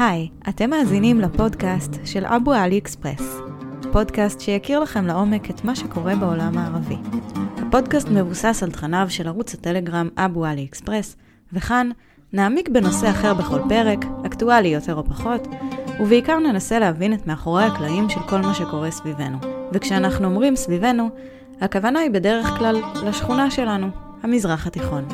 היי, אתם מאזינים לפודקאסט של אבו עלי אקספרס, פודקאסט שיכיר לכם לעומק את מה שקורה בעולם הערבי. הפודקאסט מבוסס על תכניו של ערוץ הטלגרם אבו עלי אקספרס, וכאן נעמיק בנושא אחר בכל פרק, אקטואלי יותר או פחות, ובעיקר ננסה להבין את מאחורי הקלעים של כל מה שקורה סביבנו. וכשאנחנו אומרים סביבנו, הכוונה היא בדרך כלל לשכונה שלנו, המזרח התיכון.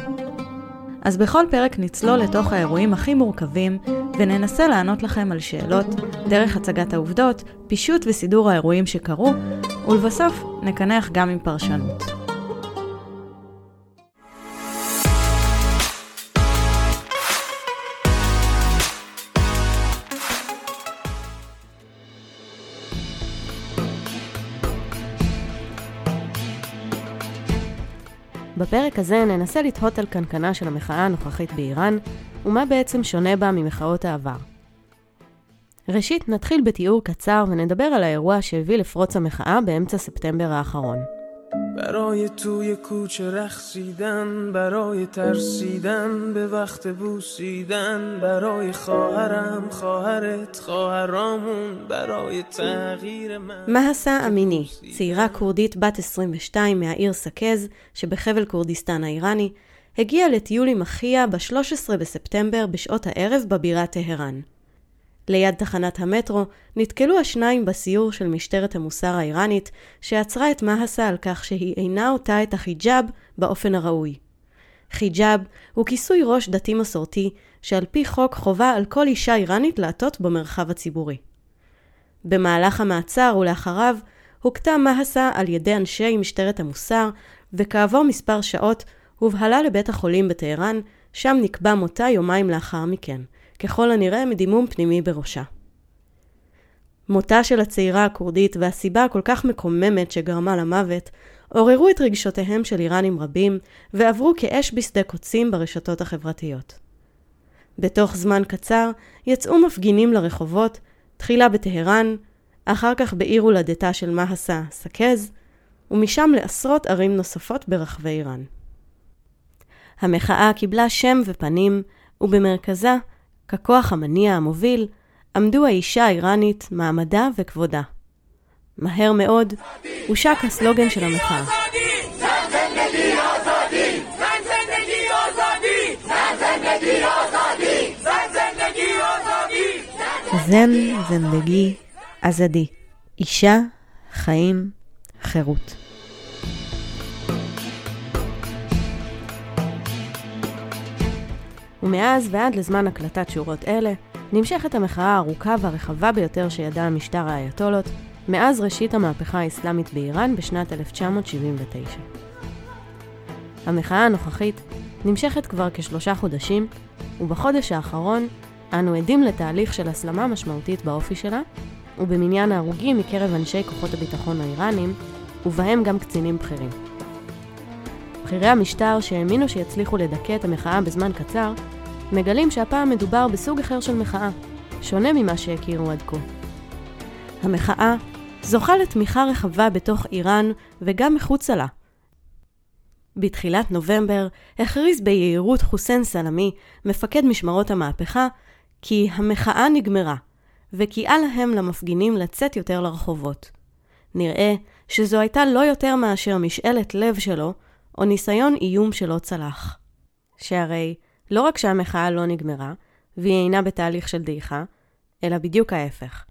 אז בכל פרק נצלול לתוך האירועים הכי מורכבים, וננסה לענות לכם על שאלות דרך הצגת העובדות, פישוט וסידור האירועים שקרו, ולבסוף נקנח גם עם פרשנות. בפרק הזה ננסה לתהות על קנקנה של המחאה הנוכחית באיראן, ומה בעצם שונה בה ממחאות העבר. ראשית, נתחיל בתיאור קצר ונדבר על האירוע שהביא לפרוץ המחאה באמצע ספטמבר האחרון. برای توی کوچه رخصیدن برای ترسیدن به وقت بوسیدن برای خواهرم خواهرت خواهرامون برای تغییر من מהסה אמיני, צעירה כורדית בת 22 מהעיר סקז שבחבל כורדיסטן האיראני, הגיעה לטיול עם אחיה ב-13 בספטמבר בשעות הערב בבירה טהרן. ליד תחנת המטרו נתקלו השניים בסיור של משטרת המוסר האיראנית, שעצרה את מהסה על כך שהיא אינה עוטה את החיג'אב באופן הראוי. חיג'אב הוא כיסוי ראש דתי מסורתי, שעל פי חוק חובה על כל אישה איראנית לעטות במרחב הציבורי. במהלך המעצר ולאחריו הוכתה מהסה על ידי אנשי משטרת המוסר, וכעבור מספר שעות הובהלה לבית החולים בטהרן, שם נקבע מותה יומיים לאחר מכן. ככל הנראה מדימום פנימי בראשה. מותה של הצעירה הכורדית והסיבה הכל כך מקוממת שגרמה למוות, עוררו את רגשותיהם של איראנים רבים, ועברו כאש בשדה קוצים ברשתות החברתיות. בתוך זמן קצר יצאו מפגינים לרחובות, תחילה בטהרן, אחר כך בעיר הולדתה של מהסה, סקז, ומשם לעשרות ערים נוספות ברחבי איראן. המחאה קיבלה שם ופנים, ובמרכזה ככוח המניע המוביל, עמדו האישה האיראנית, מעמדה וכבודה. מהר מאוד הושק הסלוגן של המחאה. זן זנדגי עזדי. אישה, חיים, חירות. ומאז ועד לזמן הקלטת שורות אלה, נמשכת המחאה הארוכה והרחבה ביותר שידע המשטר האייתולות, מאז ראשית המהפכה האסלאמית באיראן בשנת 1979. המחאה הנוכחית נמשכת כבר כשלושה חודשים, ובחודש האחרון אנו עדים לתהליך של הסלמה משמעותית באופי שלה, ובמניין ההרוגים מקרב אנשי כוחות הביטחון האיראנים, ובהם גם קצינים בכירים. בכירי המשטר שהאמינו שיצליחו לדכא את המחאה בזמן קצר, מגלים שהפעם מדובר בסוג אחר של מחאה, שונה ממה שהכירו עד כה. המחאה זוכה לתמיכה רחבה בתוך איראן וגם מחוצה לה. בתחילת נובמבר הכריז ביהירות חוסיין סלמי, מפקד משמרות המהפכה, כי המחאה נגמרה, וקריאה להם למפגינים לצאת יותר לרחובות. נראה שזו הייתה לא יותר מאשר משאלת לב שלו, או ניסיון איום שלא צלח. שהרי לא רק שהמחאה לא נגמרה, והיא אינה בתהליך של דעיכה, אלא בדיוק ההפך.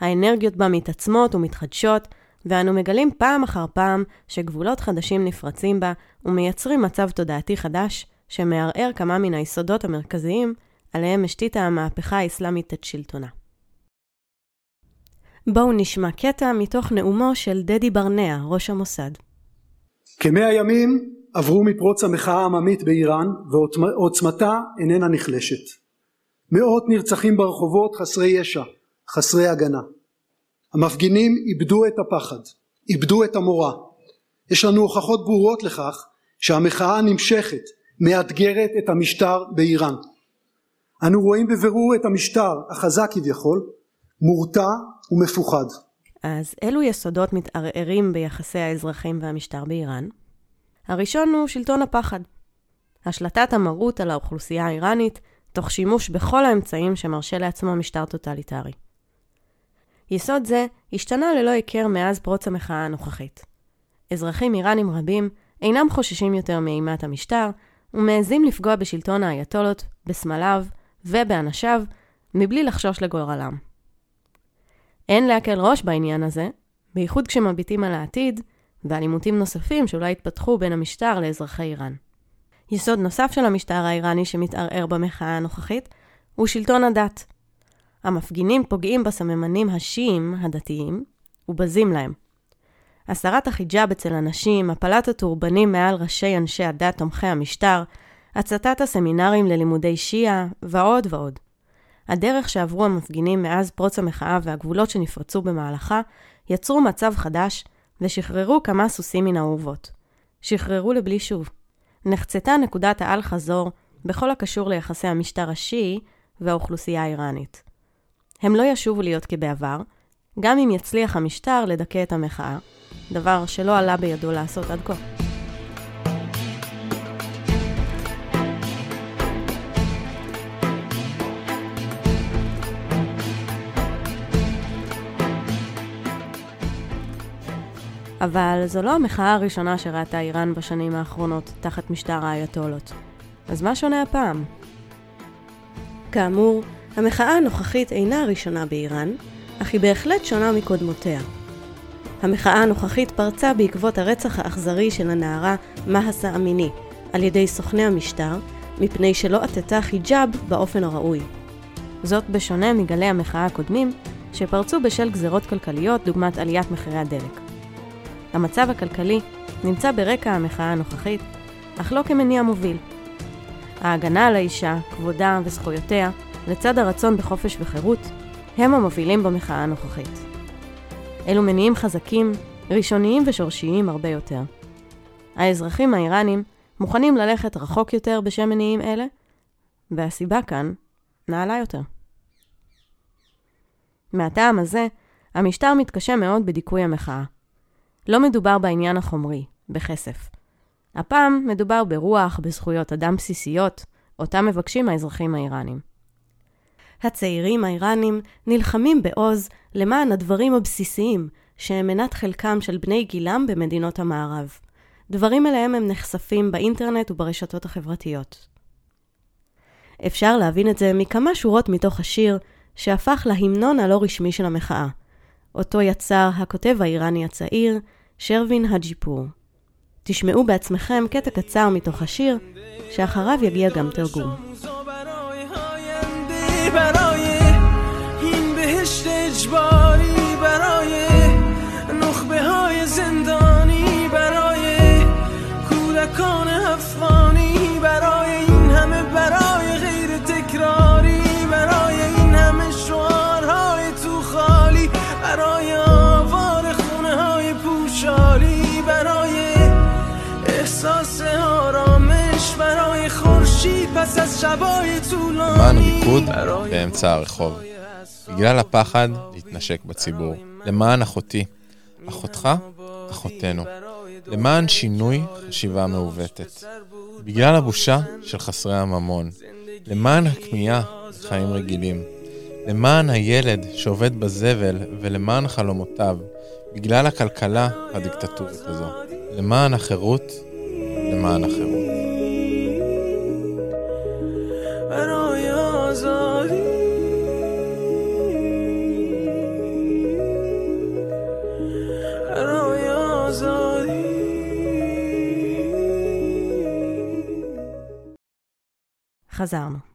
האנרגיות בה מתעצמות ומתחדשות, ואנו מגלים פעם אחר פעם שגבולות חדשים נפרצים בה ומייצרים מצב תודעתי חדש, שמערער כמה מן היסודות המרכזיים עליהם השתיתה המהפכה האסלאמית את שלטונה. בואו נשמע קטע מתוך נאומו של דדי ברנע, ראש המוסד. כמאה ימים עברו מפרוץ המחאה העממית באיראן ועוצמתה איננה נחלשת. מאות נרצחים ברחובות חסרי ישע, חסרי הגנה. המפגינים איבדו את הפחד, איבדו את המורא. יש לנו הוכחות ברורות לכך שהמחאה נמשכת, מאתגרת את המשטר באיראן. אנו רואים בבירור את המשטר החזק כביכול, מורתע ומפוחד. אז אילו יסודות מתערערים ביחסי האזרחים והמשטר באיראן? הראשון הוא שלטון הפחד. השלטת המרות על האוכלוסייה האיראנית תוך שימוש בכל האמצעים שמרשה לעצמו משטר טוטליטרי. יסוד זה השתנה ללא היכר מאז פרוץ המחאה הנוכחית. אזרחים איראנים רבים אינם חוששים יותר מאימת המשטר, ומעזים לפגוע בשלטון האייתולות, בסמליו ובאנשיו, מבלי לחשוש לגורלם. אין להקל ראש בעניין הזה, בייחוד כשמביטים על העתיד ועל עימותים נוספים שאולי יתפתחו בין המשטר לאזרחי איראן. יסוד נוסף של המשטר האיראני שמתערער במחאה הנוכחית הוא שלטון הדת. המפגינים פוגעים בסממנים השיעים הדתיים ובזים להם. הסרת החיג'אב אצל הנשים, הפלת הטורבנים מעל ראשי אנשי הדת תומכי המשטר, הצתת הסמינרים ללימודי שיעה ועוד ועוד. הדרך שעברו המפגינים מאז פרוץ המחאה והגבולות שנפרצו במהלכה, יצרו מצב חדש ושחררו כמה סוסים מן האהובות. שחררו לבלי שוב. נחצתה נקודת האל-חזור בכל הקשור ליחסי המשטר השיעי והאוכלוסייה האיראנית. הם לא ישובו להיות כבעבר, גם אם יצליח המשטר לדכא את המחאה, דבר שלא עלה בידו לעשות עד כה. אבל זו לא המחאה הראשונה שראתה איראן בשנים האחרונות תחת משטר האייתולות. אז מה שונה הפעם? כאמור, המחאה הנוכחית אינה הראשונה באיראן, אך היא בהחלט שונה מקודמותיה. המחאה הנוכחית פרצה בעקבות הרצח האכזרי של הנערה מהסה אמיני על ידי סוכני המשטר, מפני שלא עטתה חיג'אב באופן הראוי. זאת בשונה מגלי המחאה הקודמים, שפרצו בשל גזרות כלכליות דוגמת עליית מחירי הדלק. המצב הכלכלי נמצא ברקע המחאה הנוכחית, אך לא כמניע מוביל. ההגנה על האישה, כבודה וזכויותיה, לצד הרצון בחופש וחירות, הם המובילים במחאה הנוכחית. אלו מניעים חזקים, ראשוניים ושורשיים הרבה יותר. האזרחים האיראנים מוכנים ללכת רחוק יותר בשם מניעים אלה, והסיבה כאן נעלה יותר. מהטעם הזה, המשטר מתקשה מאוד בדיכוי המחאה. לא מדובר בעניין החומרי, בכסף. הפעם מדובר ברוח, בזכויות אדם בסיסיות, אותם מבקשים האזרחים האיראנים. הצעירים האיראנים נלחמים בעוז למען הדברים הבסיסיים שהם מנת חלקם של בני גילם במדינות המערב. דברים אליהם הם נחשפים באינטרנט וברשתות החברתיות. אפשר להבין את זה מכמה שורות מתוך השיר שהפך להמנון הלא רשמי של המחאה, אותו יצר הכותב האיראני הצעיר, שרווין הג'יפור. תשמעו בעצמכם קטע קצר מתוך השיר, שאחריו יגיע גם תרגום. למען ריקוד באמצע הרחוב. בגלל הפחד להתנשק בציבור. למען אחותי. אחותך, אחותנו. למען שינוי חשיבה מעוותת. בגלל הבושה של חסרי הממון. למען הכמיהה לחיים רגילים. למען הילד שעובד בזבל ולמען חלומותיו. בגלל הכלכלה הדיקטטורית הזו. למען החירות, למען החירות. חזרנו.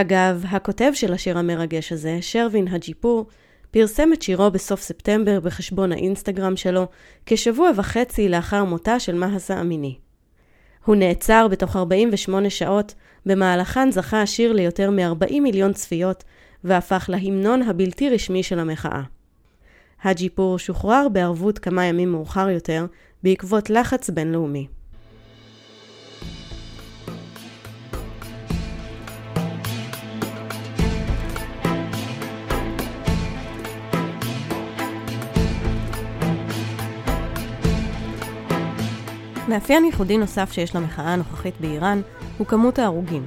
אגב, הכותב של השיר המרגש הזה, שרווין הג'יפור, פרסם את שירו בסוף ספטמבר בחשבון האינסטגרם שלו, כשבוע וחצי לאחר מותה של מהסה אמיני. הוא נעצר בתוך 48 שעות, במהלכן זכה השיר ליותר מ-40 מיליון צפיות, והפך להמנון הבלתי רשמי של המחאה. הג'יפור שוחרר בערבות כמה ימים מאוחר יותר, בעקבות לחץ בינלאומי. מאפיין ייחודי נוסף שיש למחאה הנוכחית באיראן הוא כמות ההרוגים.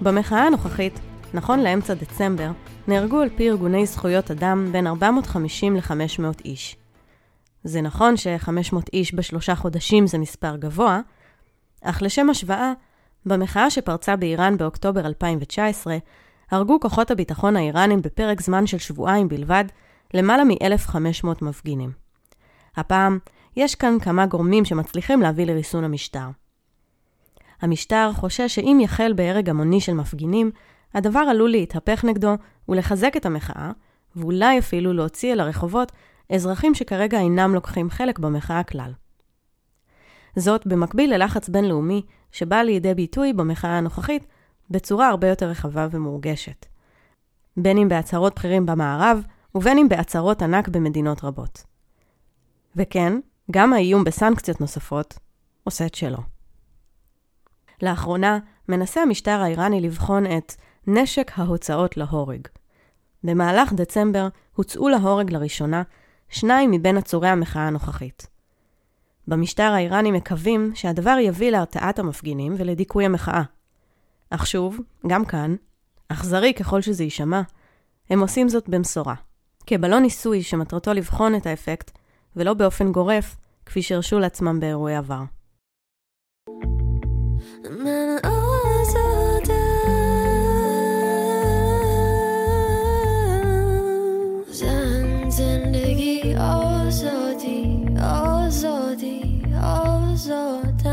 במחאה הנוכחית, נכון לאמצע דצמבר, נהרגו על פי ארגוני זכויות אדם בין 450 ל-500 איש. זה נכון ש-500 איש בשלושה חודשים זה מספר גבוה, אך לשם השוואה, במחאה שפרצה באיראן באוקטובר 2019, הרגו כוחות הביטחון האיראנים בפרק זמן של שבועיים בלבד למעלה מ-1,500 מפגינים. הפעם, יש כאן כמה גורמים שמצליחים להביא לריסון המשטר. המשטר חושש שאם יחל בהרג המוני של מפגינים, הדבר עלול להתהפך נגדו ולחזק את המחאה, ואולי אפילו להוציא אל הרחובות אזרחים שכרגע אינם לוקחים חלק במחאה כלל. זאת במקביל ללחץ בינלאומי שבא לידי ביטוי במחאה הנוכחית בצורה הרבה יותר רחבה ומורגשת. בין אם בהצהרות בכירים במערב, ובין אם בהצהרות ענק במדינות רבות. וכן, גם האיום בסנקציות נוספות עושה את שלו. לאחרונה מנסה המשטר האיראני לבחון את נשק ההוצאות להורג. במהלך דצמבר הוצאו להורג לראשונה שניים מבין עצורי המחאה הנוכחית. במשטר האיראני מקווים שהדבר יביא להרתעת המפגינים ולדיכוי המחאה. אך שוב, גם כאן, אכזרי ככל שזה יישמע, הם עושים זאת במשורה. כבלון ניסוי שמטרתו לבחון את האפקט, ולא באופן גורף, כפי שהרשו לעצמם באירועי עבר.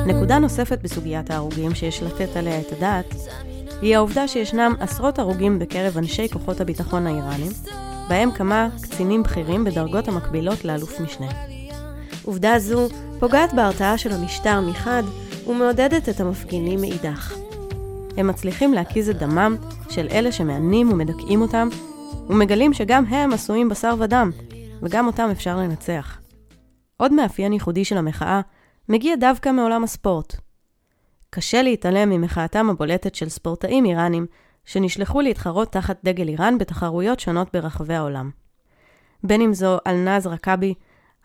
נקודה נוספת בסוגיית ההרוגים שיש לתת עליה את הדעת, היא העובדה שישנם עשרות הרוגים בקרב אנשי כוחות הביטחון האיראנים, בהם כמה קצינים בכירים בדרגות המקבילות לאלוף משנה. עובדה זו פוגעת בהרתעה של המשטר מחד, ומעודדת את המפגינים מאידך. הם מצליחים להקיז את דמם של אלה שמענים ומדכאים אותם, ומגלים שגם הם עשויים בשר ודם, וגם אותם אפשר לנצח. עוד מאפיין ייחודי של המחאה מגיע דווקא מעולם הספורט. קשה להתעלם ממחאתם הבולטת של ספורטאים איראנים שנשלחו להתחרות תחת דגל איראן בתחרויות שונות ברחבי העולם. בין אם זו אלנז רקאבי,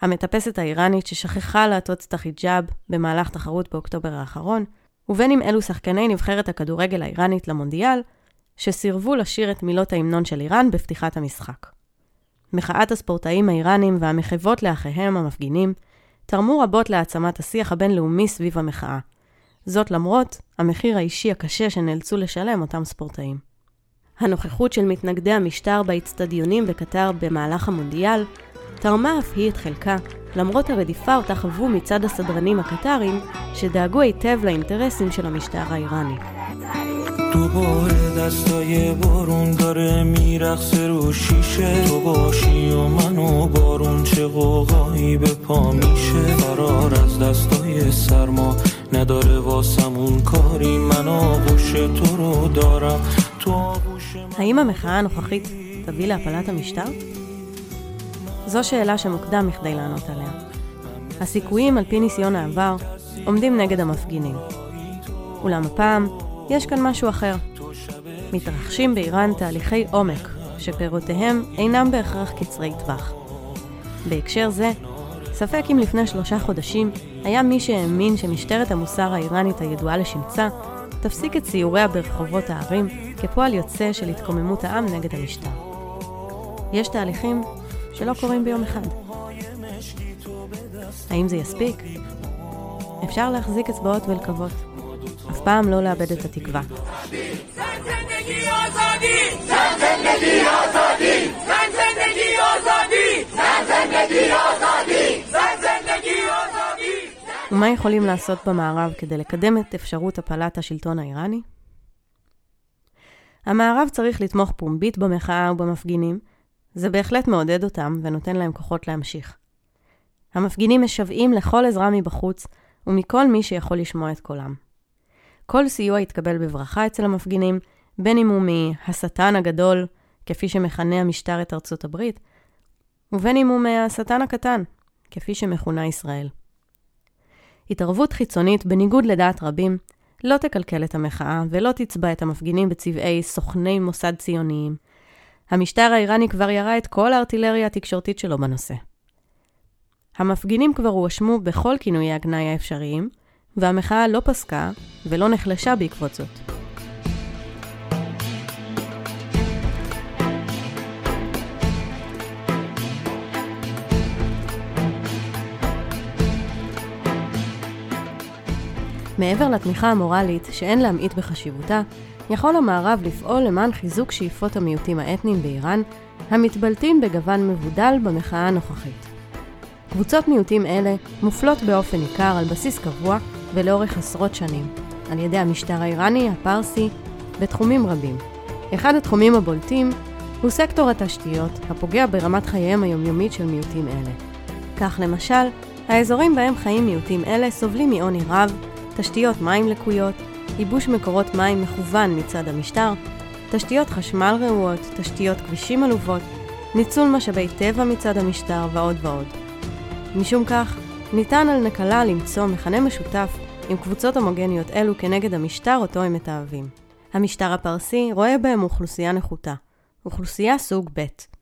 המטפסת האיראנית ששכחה לעטות את החיג'אב במהלך תחרות באוקטובר האחרון, ובין אם אלו שחקני נבחרת הכדורגל האיראנית למונדיאל, שסירבו לשיר את מילות ההמנון של איראן בפתיחת המשחק. מחאת הספורטאים האיראנים והמחוות לאחיהם המפגינים תרמו רבות להעצמת השיח הבינלאומי סביב המחאה. זאת למרות המחיר האישי הקשה שנאלצו לשלם אותם ספורטאים. הנוכחות של מתנגדי המשטר באצטדיונים בקטר במהלך המונדיאל תרמה אף היא את חלקה, למרות הרדיפה אותה חוו מצד הסדרנים הקטרים, שדאגו היטב לאינטרסים של המשטר האיראני. دوباره دستای بارون داره میرخصه رو شیشه تو باشی و من و بارون چه قوقایی به پا میشه فرار از دستای سرما نداره واسمون کاری من آغوش تو رو دارم تو آغوش من... האם המחאה הנוכחית תביא להפלת המשטר? זו שאלה שמוקדם מכדי לענות עליה. הסיכויים על פי ניסיון העבר עומדים נגד המפגינים. אולם הפעם יש כאן משהו אחר. מתרחשים באיראן תהליכי עומק, שפירותיהם אינם בהכרח קצרי טווח. בהקשר זה, ספק אם לפני שלושה חודשים היה מי שהאמין שמשטרת המוסר האיראנית הידועה לשמצה תפסיק את ציוריה ברחובות הערים כפועל יוצא של התקוממות העם נגד המשטר. יש תהליכים שלא קורים ביום אחד. האם זה יספיק? אפשר להחזיק אצבעות ולקוות. אף פעם לא לאבד את התקווה. ומה יכולים לעשות במערב כדי לקדם את אפשרות הפלת השלטון האיראני? המערב צריך לתמוך פומבית במחאה ובמפגינים, זה בהחלט מעודד אותם ונותן להם כוחות להמשיך. המפגינים משוועים לכל עזרה מבחוץ ומכל מי שיכול לשמוע את קולם. כל סיוע יתקבל בברכה אצל המפגינים, בין אם הוא מהשטן הגדול, כפי שמכנה המשטר את ארצות הברית, ובין אם הוא מהשטן הקטן, כפי שמכונה ישראל. התערבות חיצונית, בניגוד לדעת רבים, לא תקלקל את המחאה ולא תצבע את המפגינים בצבעי סוכני מוסד ציוניים. המשטר האיראני כבר ירה את כל הארטילריה התקשורתית שלו בנושא. המפגינים כבר הואשמו בכל כינויי הגנאי האפשריים, והמחאה לא פסקה ולא נחלשה בעקבות זאת. מעבר לתמיכה המורלית, שאין להמעיט בחשיבותה, יכול המערב לפעול למען חיזוק שאיפות המיעוטים האתניים באיראן, המתבלטים בגוון מבודל במחאה הנוכחית. קבוצות מיעוטים אלה מופלות באופן ניכר על בסיס קבוע ולאורך עשרות שנים, על ידי המשטר האיראני, הפרסי, בתחומים רבים. אחד התחומים הבולטים הוא סקטור התשתיות, הפוגע ברמת חייהם היומיומית של מיעוטים אלה. כך למשל, האזורים בהם חיים מיעוטים אלה סובלים מעוני רב, תשתיות מים לקויות, ייבוש מקורות מים מכוון מצד המשטר, תשתיות חשמל רעועות, תשתיות כבישים עלובות, ניצול משאבי טבע מצד המשטר ועוד ועוד. משום כך, ניתן על נקלה למצוא מכנה משותף עם קבוצות הומוגניות אלו כנגד המשטר אותו הם מתעבים. המשטר הפרסי רואה בהם אוכלוסייה נחותה, אוכלוסייה סוג ב'.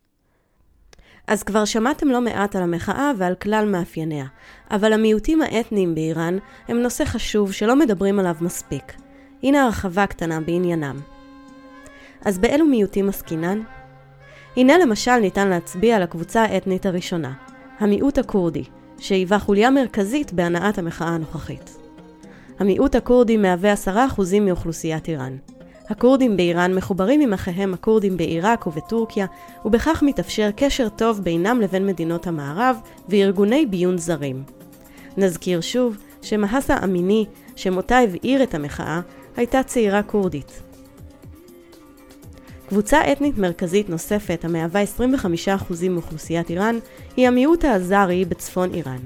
אז כבר שמעתם לא מעט על המחאה ועל כלל מאפייניה, אבל המיעוטים האתניים באיראן הם נושא חשוב שלא מדברים עליו מספיק. הנה הרחבה קטנה בעניינם. אז באילו מיעוטים עסקינן? הנה למשל ניתן להצביע על הקבוצה האתנית הראשונה, המיעוט הכורדי, שהיווה חוליה מרכזית בהנעת המחאה הנוכחית. המיעוט הכורדי מהווה 10% מאוכלוסיית איראן. הכורדים באיראן מחוברים עם אחיהם הכורדים בעיראק ובטורקיה, ובכך מתאפשר קשר טוב בינם לבין מדינות המערב וארגוני ביון זרים. נזכיר שוב שמהסה אמיני, שמותה הבעיר את המחאה, הייתה צעירה כורדית. קבוצה אתנית מרכזית נוספת, המהווה 25% מאוכלוסיית איראן, היא המיעוט האזרי בצפון איראן.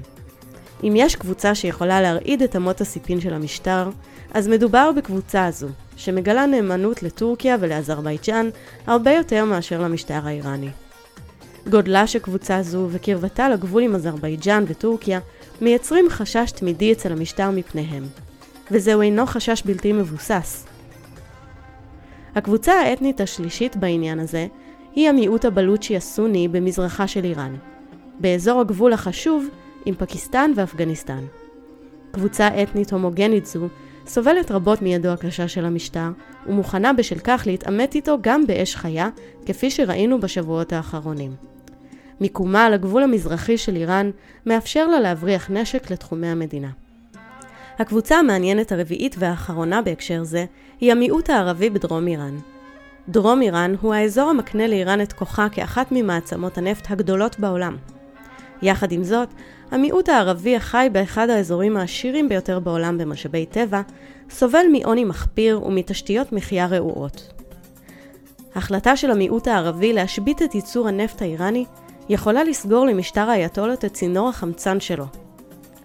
אם יש קבוצה שיכולה להרעיד את אמות הסיפין של המשטר, אז מדובר בקבוצה הזו, שמגלה נאמנות לטורקיה ולאזרבייג'אן הרבה יותר מאשר למשטר האיראני. גודלה של קבוצה זו וקרבתה לגבול עם אזרבייג'אן וטורקיה מייצרים חשש תמידי אצל המשטר מפניהם, וזהו אינו חשש בלתי מבוסס. הקבוצה האתנית השלישית בעניין הזה היא המיעוט הבלוצ'י הסוני במזרחה של איראן, באזור הגבול החשוב עם פקיסטן ואפגניסטן. קבוצה אתנית הומוגנית זו סובלת רבות מידו הקשה של המשטר, ומוכנה בשל כך להתעמת איתו גם באש חיה, כפי שראינו בשבועות האחרונים. מיקומה על הגבול המזרחי של איראן מאפשר לה להבריח נשק לתחומי המדינה. הקבוצה המעניינת הרביעית והאחרונה בהקשר זה היא המיעוט הערבי בדרום איראן. דרום איראן הוא האזור המקנה לאיראן את כוחה כאחת ממעצמות הנפט הגדולות בעולם. יחד עם זאת, המיעוט הערבי החי באחד האזורים העשירים ביותר בעולם במשאבי טבע, סובל מעוני מחפיר ומתשתיות מחיה רעועות. החלטה של המיעוט הערבי להשבית את ייצור הנפט האיראני יכולה לסגור למשטר האייתולות את צינור החמצן שלו.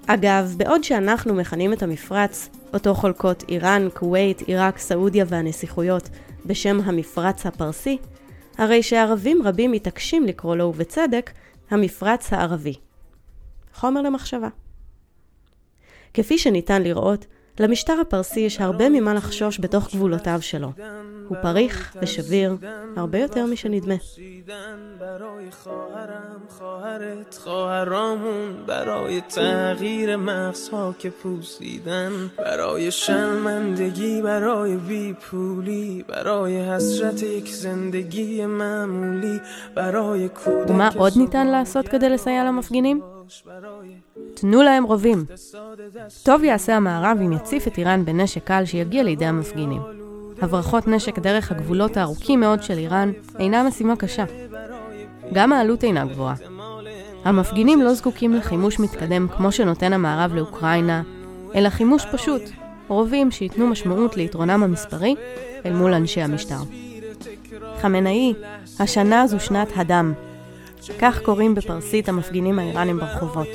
אגב, בעוד שאנחנו מכנים את המפרץ, אותו חולקות איראן, כווית, עיראק, סעודיה והנסיכויות, בשם המפרץ הפרסי, הרי שערבים רבים מתעקשים לקרוא לו, ובצדק, המפרץ הערבי. חומר למחשבה. כפי שניתן לראות, למשטר הפרסי יש הרבה ממה לחשוש בתוך גבולותיו שלו. הוא פריך ושביר הרבה יותר משנדמה. برای خواهرم خواهرت خواهرامون برای تغییر مغزها که پوسیدن برای شرمندگی برای بیپولی برای حسرت یک زندگی معمولی برای کودک ומה עוד ניתן לעשות כדי לסייע למפגינים? תנו להם רובים. טוב יעשה המערב אם יציף את איראן בנשק קל שיגיע לידי המפגינים. הברחות נשק דרך הגבולות הארוכים מאוד של איראן אינה משימה קשה. גם העלות אינה גבוהה. המפגינים לא זקוקים לחימוש מתקדם כמו שנותן המערב לאוקראינה, אלא חימוש פשוט, רובים שייתנו משמעות ליתרונם המספרי אל מול אנשי המשטר. חמנאי, השנה זו שנת הדם. כך קוראים בפרסית המפגינים האיראנים ברחובות.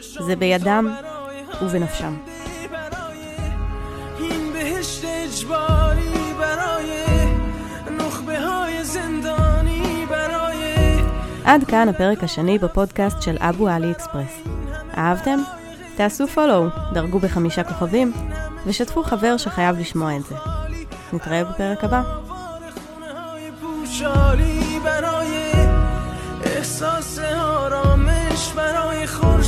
זה בידם ובנפשם. עד כאן הפרק השני בפודקאסט של אבו עלי אקספרס. אהבתם? תעשו פולו, דרגו בחמישה כוכבים, ושתפו חבר שחייב לשמוע את זה. נתראה בפרק הבא. احساس آرامش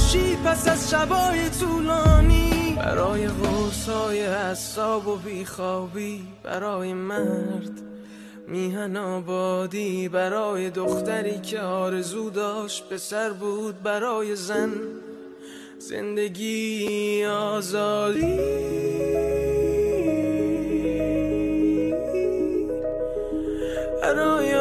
خورشید پس از شبای طولانی. برای غرصای حساب و بیخوابی برای مرد میهن آبادی برای دختری که آرزو داشت سر بود برای زن زندگی آزادی. برای